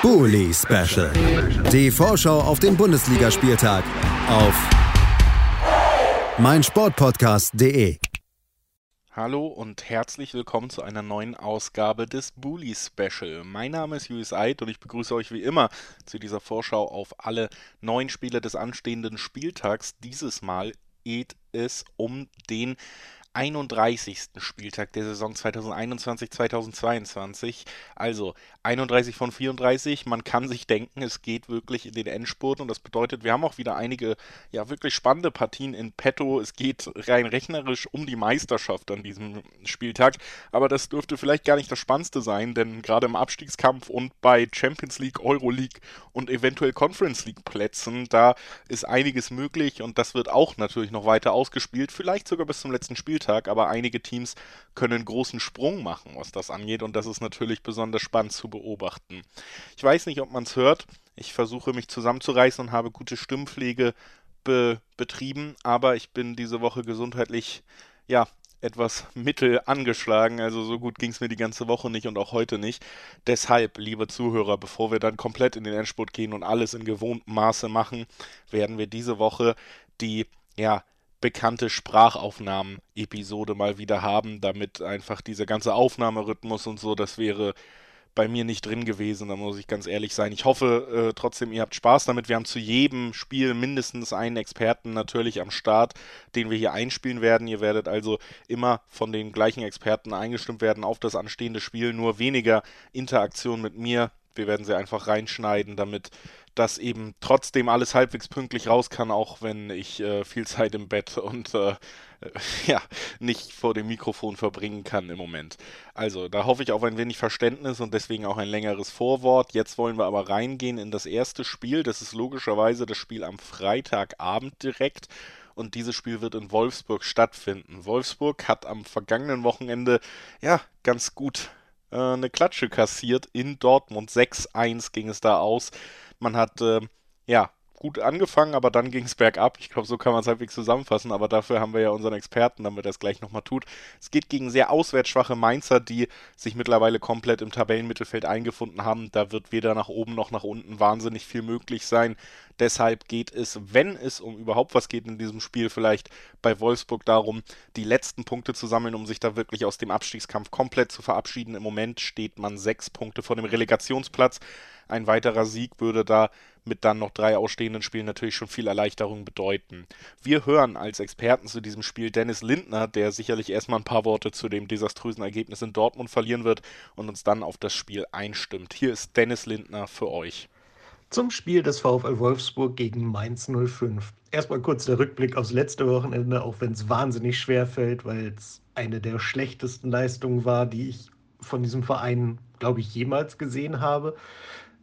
Bully Special. Die Vorschau auf den Bundesligaspieltag auf meinsportpodcast.de. Hallo und herzlich willkommen zu einer neuen Ausgabe des Bully Special. Mein Name ist Julius Eid und ich begrüße euch wie immer zu dieser Vorschau auf alle neun Spiele des anstehenden Spieltags. Dieses Mal geht es um den 31. Spieltag der Saison 2021-2022. Also 31 von 34. Man kann sich denken, es geht wirklich in den Endspurt und das bedeutet, wir haben auch wieder einige ja wirklich spannende Partien in petto. Es geht rein rechnerisch um die Meisterschaft an diesem Spieltag, aber das dürfte vielleicht gar nicht das Spannendste sein, denn gerade im Abstiegskampf und bei Champions League, Euro League und eventuell Conference League Plätzen, da ist einiges möglich und das wird auch natürlich noch weiter ausgespielt, vielleicht sogar bis zum letzten Spieltag. Spieltag, aber einige Teams können einen großen Sprung machen, was das angeht und das ist natürlich besonders spannend zu beobachten. Ich weiß nicht, ob man es hört. Ich versuche mich zusammenzureißen und habe gute Stimmpflege be betrieben, aber ich bin diese Woche gesundheitlich ja etwas mittel angeschlagen, also so gut ging es mir die ganze Woche nicht und auch heute nicht. Deshalb, liebe Zuhörer, bevor wir dann komplett in den Endspurt gehen und alles in gewohntem Maße machen, werden wir diese Woche die ja bekannte Sprachaufnahmen-Episode mal wieder haben, damit einfach dieser ganze Aufnahmerhythmus und so, das wäre bei mir nicht drin gewesen, da muss ich ganz ehrlich sein. Ich hoffe äh, trotzdem, ihr habt Spaß damit. Wir haben zu jedem Spiel mindestens einen Experten natürlich am Start, den wir hier einspielen werden. Ihr werdet also immer von den gleichen Experten eingestimmt werden auf das anstehende Spiel, nur weniger Interaktion mit mir. Wir werden sie einfach reinschneiden, damit dass eben trotzdem alles halbwegs pünktlich raus kann, auch wenn ich äh, viel Zeit im Bett und äh, ja, nicht vor dem Mikrofon verbringen kann im Moment. Also, da hoffe ich auf ein wenig Verständnis und deswegen auch ein längeres Vorwort. Jetzt wollen wir aber reingehen in das erste Spiel. Das ist logischerweise das Spiel am Freitagabend direkt. Und dieses Spiel wird in Wolfsburg stattfinden. Wolfsburg hat am vergangenen Wochenende ja ganz gut äh, eine Klatsche kassiert in Dortmund. 6-1 ging es da aus. Man hat, äh, ja, gut angefangen, aber dann ging es bergab. Ich glaube, so kann man es halbwegs zusammenfassen, aber dafür haben wir ja unseren Experten, damit er es gleich nochmal tut. Es geht gegen sehr auswärtsschwache Mainzer, die sich mittlerweile komplett im Tabellenmittelfeld eingefunden haben. Da wird weder nach oben noch nach unten wahnsinnig viel möglich sein. Deshalb geht es, wenn es um überhaupt was geht in diesem Spiel, vielleicht bei Wolfsburg darum, die letzten Punkte zu sammeln, um sich da wirklich aus dem Abstiegskampf komplett zu verabschieden. Im Moment steht man sechs Punkte vor dem Relegationsplatz. Ein weiterer Sieg würde da mit dann noch drei ausstehenden Spielen natürlich schon viel Erleichterung bedeuten. Wir hören als Experten zu diesem Spiel Dennis Lindner, der sicherlich erstmal ein paar Worte zu dem desaströsen Ergebnis in Dortmund verlieren wird und uns dann auf das Spiel einstimmt. Hier ist Dennis Lindner für euch. Zum Spiel des VfL Wolfsburg gegen Mainz 05. Erstmal kurz der Rückblick aufs letzte Wochenende, auch wenn es wahnsinnig schwer fällt, weil es eine der schlechtesten Leistungen war, die ich von diesem Verein, glaube ich, jemals gesehen habe.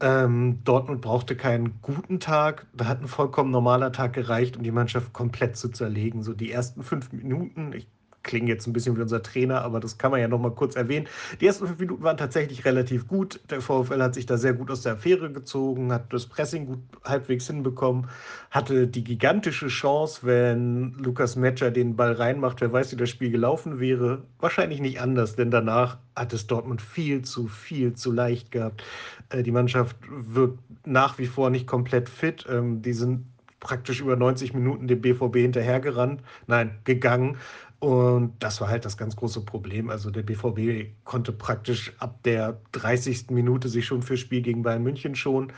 Ähm, Dortmund brauchte keinen guten Tag, da hat ein vollkommen normaler Tag gereicht, um die Mannschaft komplett zu zerlegen. So die ersten fünf Minuten, ich klingen jetzt ein bisschen wie unser Trainer, aber das kann man ja noch mal kurz erwähnen. Die ersten fünf Minuten waren tatsächlich relativ gut. Der VfL hat sich da sehr gut aus der Affäre gezogen, hat das Pressing gut halbwegs hinbekommen, hatte die gigantische Chance, wenn Lukas Metscher den Ball reinmacht, wer weiß, wie das Spiel gelaufen wäre. Wahrscheinlich nicht anders, denn danach hat es Dortmund viel zu, viel zu leicht gehabt. Äh, die Mannschaft wirkt nach wie vor nicht komplett fit. Ähm, die sind praktisch über 90 Minuten dem BVB hinterhergerannt, nein, gegangen. Und das war halt das ganz große Problem. Also der BVB konnte praktisch ab der 30. Minute sich schon fürs Spiel gegen Bayern München schon.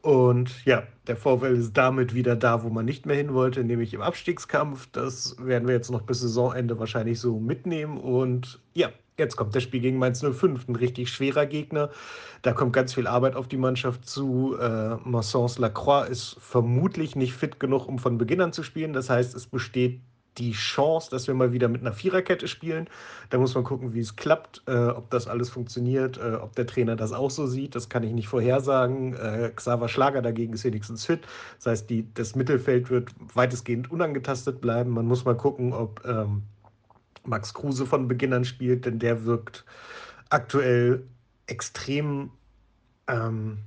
Und ja, der VfL ist damit wieder da, wo man nicht mehr hin wollte, nämlich im Abstiegskampf. Das werden wir jetzt noch bis Saisonende wahrscheinlich so mitnehmen. Und ja, jetzt kommt das Spiel gegen Mainz 05, ein richtig schwerer Gegner. Da kommt ganz viel Arbeit auf die Mannschaft zu. Äh, Massens Lacroix ist vermutlich nicht fit genug, um von Beginn an zu spielen. Das heißt, es besteht die Chance, dass wir mal wieder mit einer Viererkette spielen. Da muss man gucken, wie es klappt, äh, ob das alles funktioniert, äh, ob der Trainer das auch so sieht. Das kann ich nicht vorhersagen. Äh, Xaver Schlager dagegen ist wenigstens fit. Das heißt, die, das Mittelfeld wird weitestgehend unangetastet bleiben. Man muss mal gucken, ob ähm, Max Kruse von Beginn an spielt, denn der wirkt aktuell extrem ähm,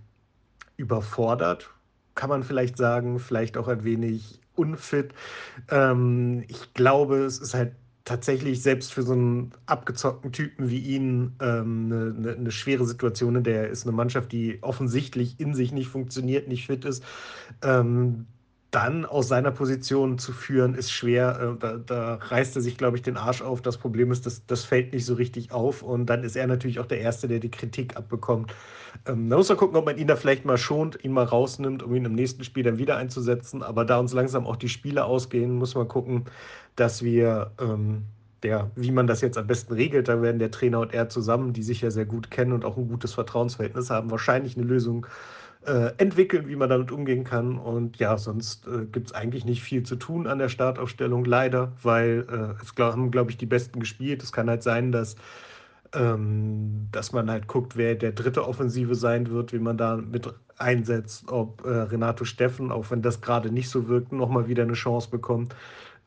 überfordert, kann man vielleicht sagen, vielleicht auch ein wenig unfit. Ähm, ich glaube, es ist halt tatsächlich selbst für so einen abgezockten Typen wie ihn ähm, eine, eine, schwere Situation, in der er ist eine Mannschaft, die offensichtlich in sich nicht funktioniert, nicht fit ist. Ähm, dann aus seiner Position zu führen, ist schwer. Äh, da, da, reißt er sich, glaube ich, den Arsch auf. Das Problem ist, dass das fällt nicht so richtig auf. Und dann ist er natürlich auch der Erste, der die Kritik abbekommt. Ähm, da muss man gucken, ob man ihn da vielleicht mal schont, ihn mal rausnimmt, um ihn im nächsten Spiel dann wieder einzusetzen. Aber da uns langsam auch die Spiele ausgehen, muss man gucken, dass wir, ähm, der, wie man das jetzt am besten regelt, da werden der Trainer und er zusammen, die sich ja sehr gut kennen und auch ein gutes Vertrauensverhältnis haben, wahrscheinlich eine Lösung äh, entwickeln, wie man damit umgehen kann. Und ja, sonst äh, gibt es eigentlich nicht viel zu tun an der Startaufstellung, leider, weil äh, es glaub, haben, glaube ich, die Besten gespielt. Es kann halt sein, dass, ähm, dass man halt guckt, wer der dritte Offensive sein wird, wie man da mit einsetzt, ob äh, Renato Steffen, auch wenn das gerade nicht so wirkt, nochmal wieder eine Chance bekommt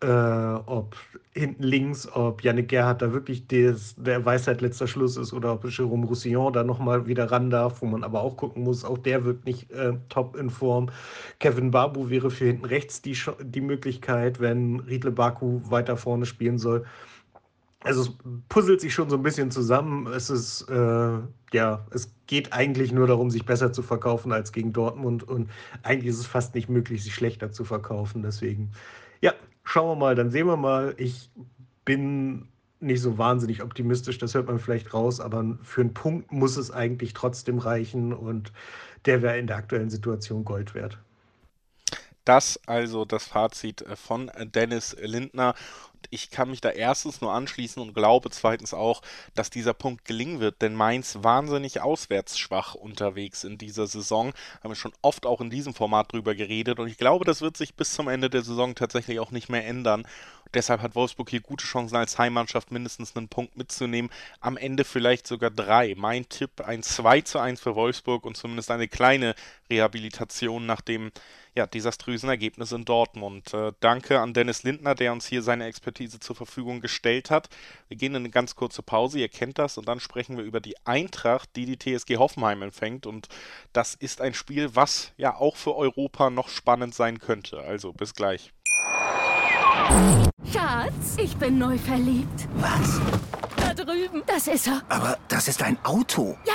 äh, ob hinten links, ob Yannick Gerhardt da wirklich des, der Weisheit letzter Schluss ist oder ob Jérôme Roussillon da nochmal wieder ran darf, wo man aber auch gucken muss, auch der wirkt nicht äh, top in Form. Kevin Babu wäre für hinten rechts die, die Möglichkeit, wenn Riedle Baku weiter vorne spielen soll. Also es puzzelt sich schon so ein bisschen zusammen. Es ist, äh, ja, es geht eigentlich nur darum, sich besser zu verkaufen als gegen Dortmund und eigentlich ist es fast nicht möglich, sich schlechter zu verkaufen. Deswegen, ja, schauen wir mal, dann sehen wir mal. Ich bin nicht so wahnsinnig optimistisch, das hört man vielleicht raus, aber für einen Punkt muss es eigentlich trotzdem reichen und der wäre in der aktuellen Situation Gold wert. Das also das Fazit von Dennis Lindner ich kann mich da erstens nur anschließen und glaube zweitens auch, dass dieser Punkt gelingen wird, denn Mainz wahnsinnig auswärts schwach unterwegs in dieser Saison. Haben wir schon oft auch in diesem Format drüber geredet und ich glaube, das wird sich bis zum Ende der Saison tatsächlich auch nicht mehr ändern. Deshalb hat Wolfsburg hier gute Chancen als Heimmannschaft mindestens einen Punkt mitzunehmen. Am Ende vielleicht sogar drei. Mein Tipp ein 2 zu 1 für Wolfsburg und zumindest eine kleine Rehabilitation nach dem ja, desaströsen Ergebnis in Dortmund. Äh, danke an Dennis Lindner, der uns hier seine Expertise zur Verfügung gestellt hat. Wir gehen in eine ganz kurze Pause, ihr kennt das, und dann sprechen wir über die Eintracht, die die TSG Hoffenheim empfängt. Und das ist ein Spiel, was ja auch für Europa noch spannend sein könnte. Also bis gleich. Schatz, ich bin neu verliebt. Was? Da drüben. Das ist er. Aber das ist ein Auto. Ja,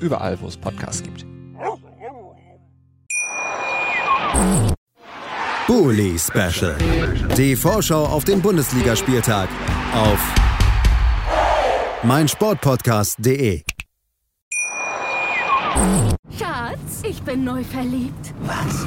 Überall, wo es Podcasts gibt. Bully Special. Die Vorschau auf den Bundesligaspieltag auf meinsportpodcast.de. Schatz, ich bin neu verliebt. Was?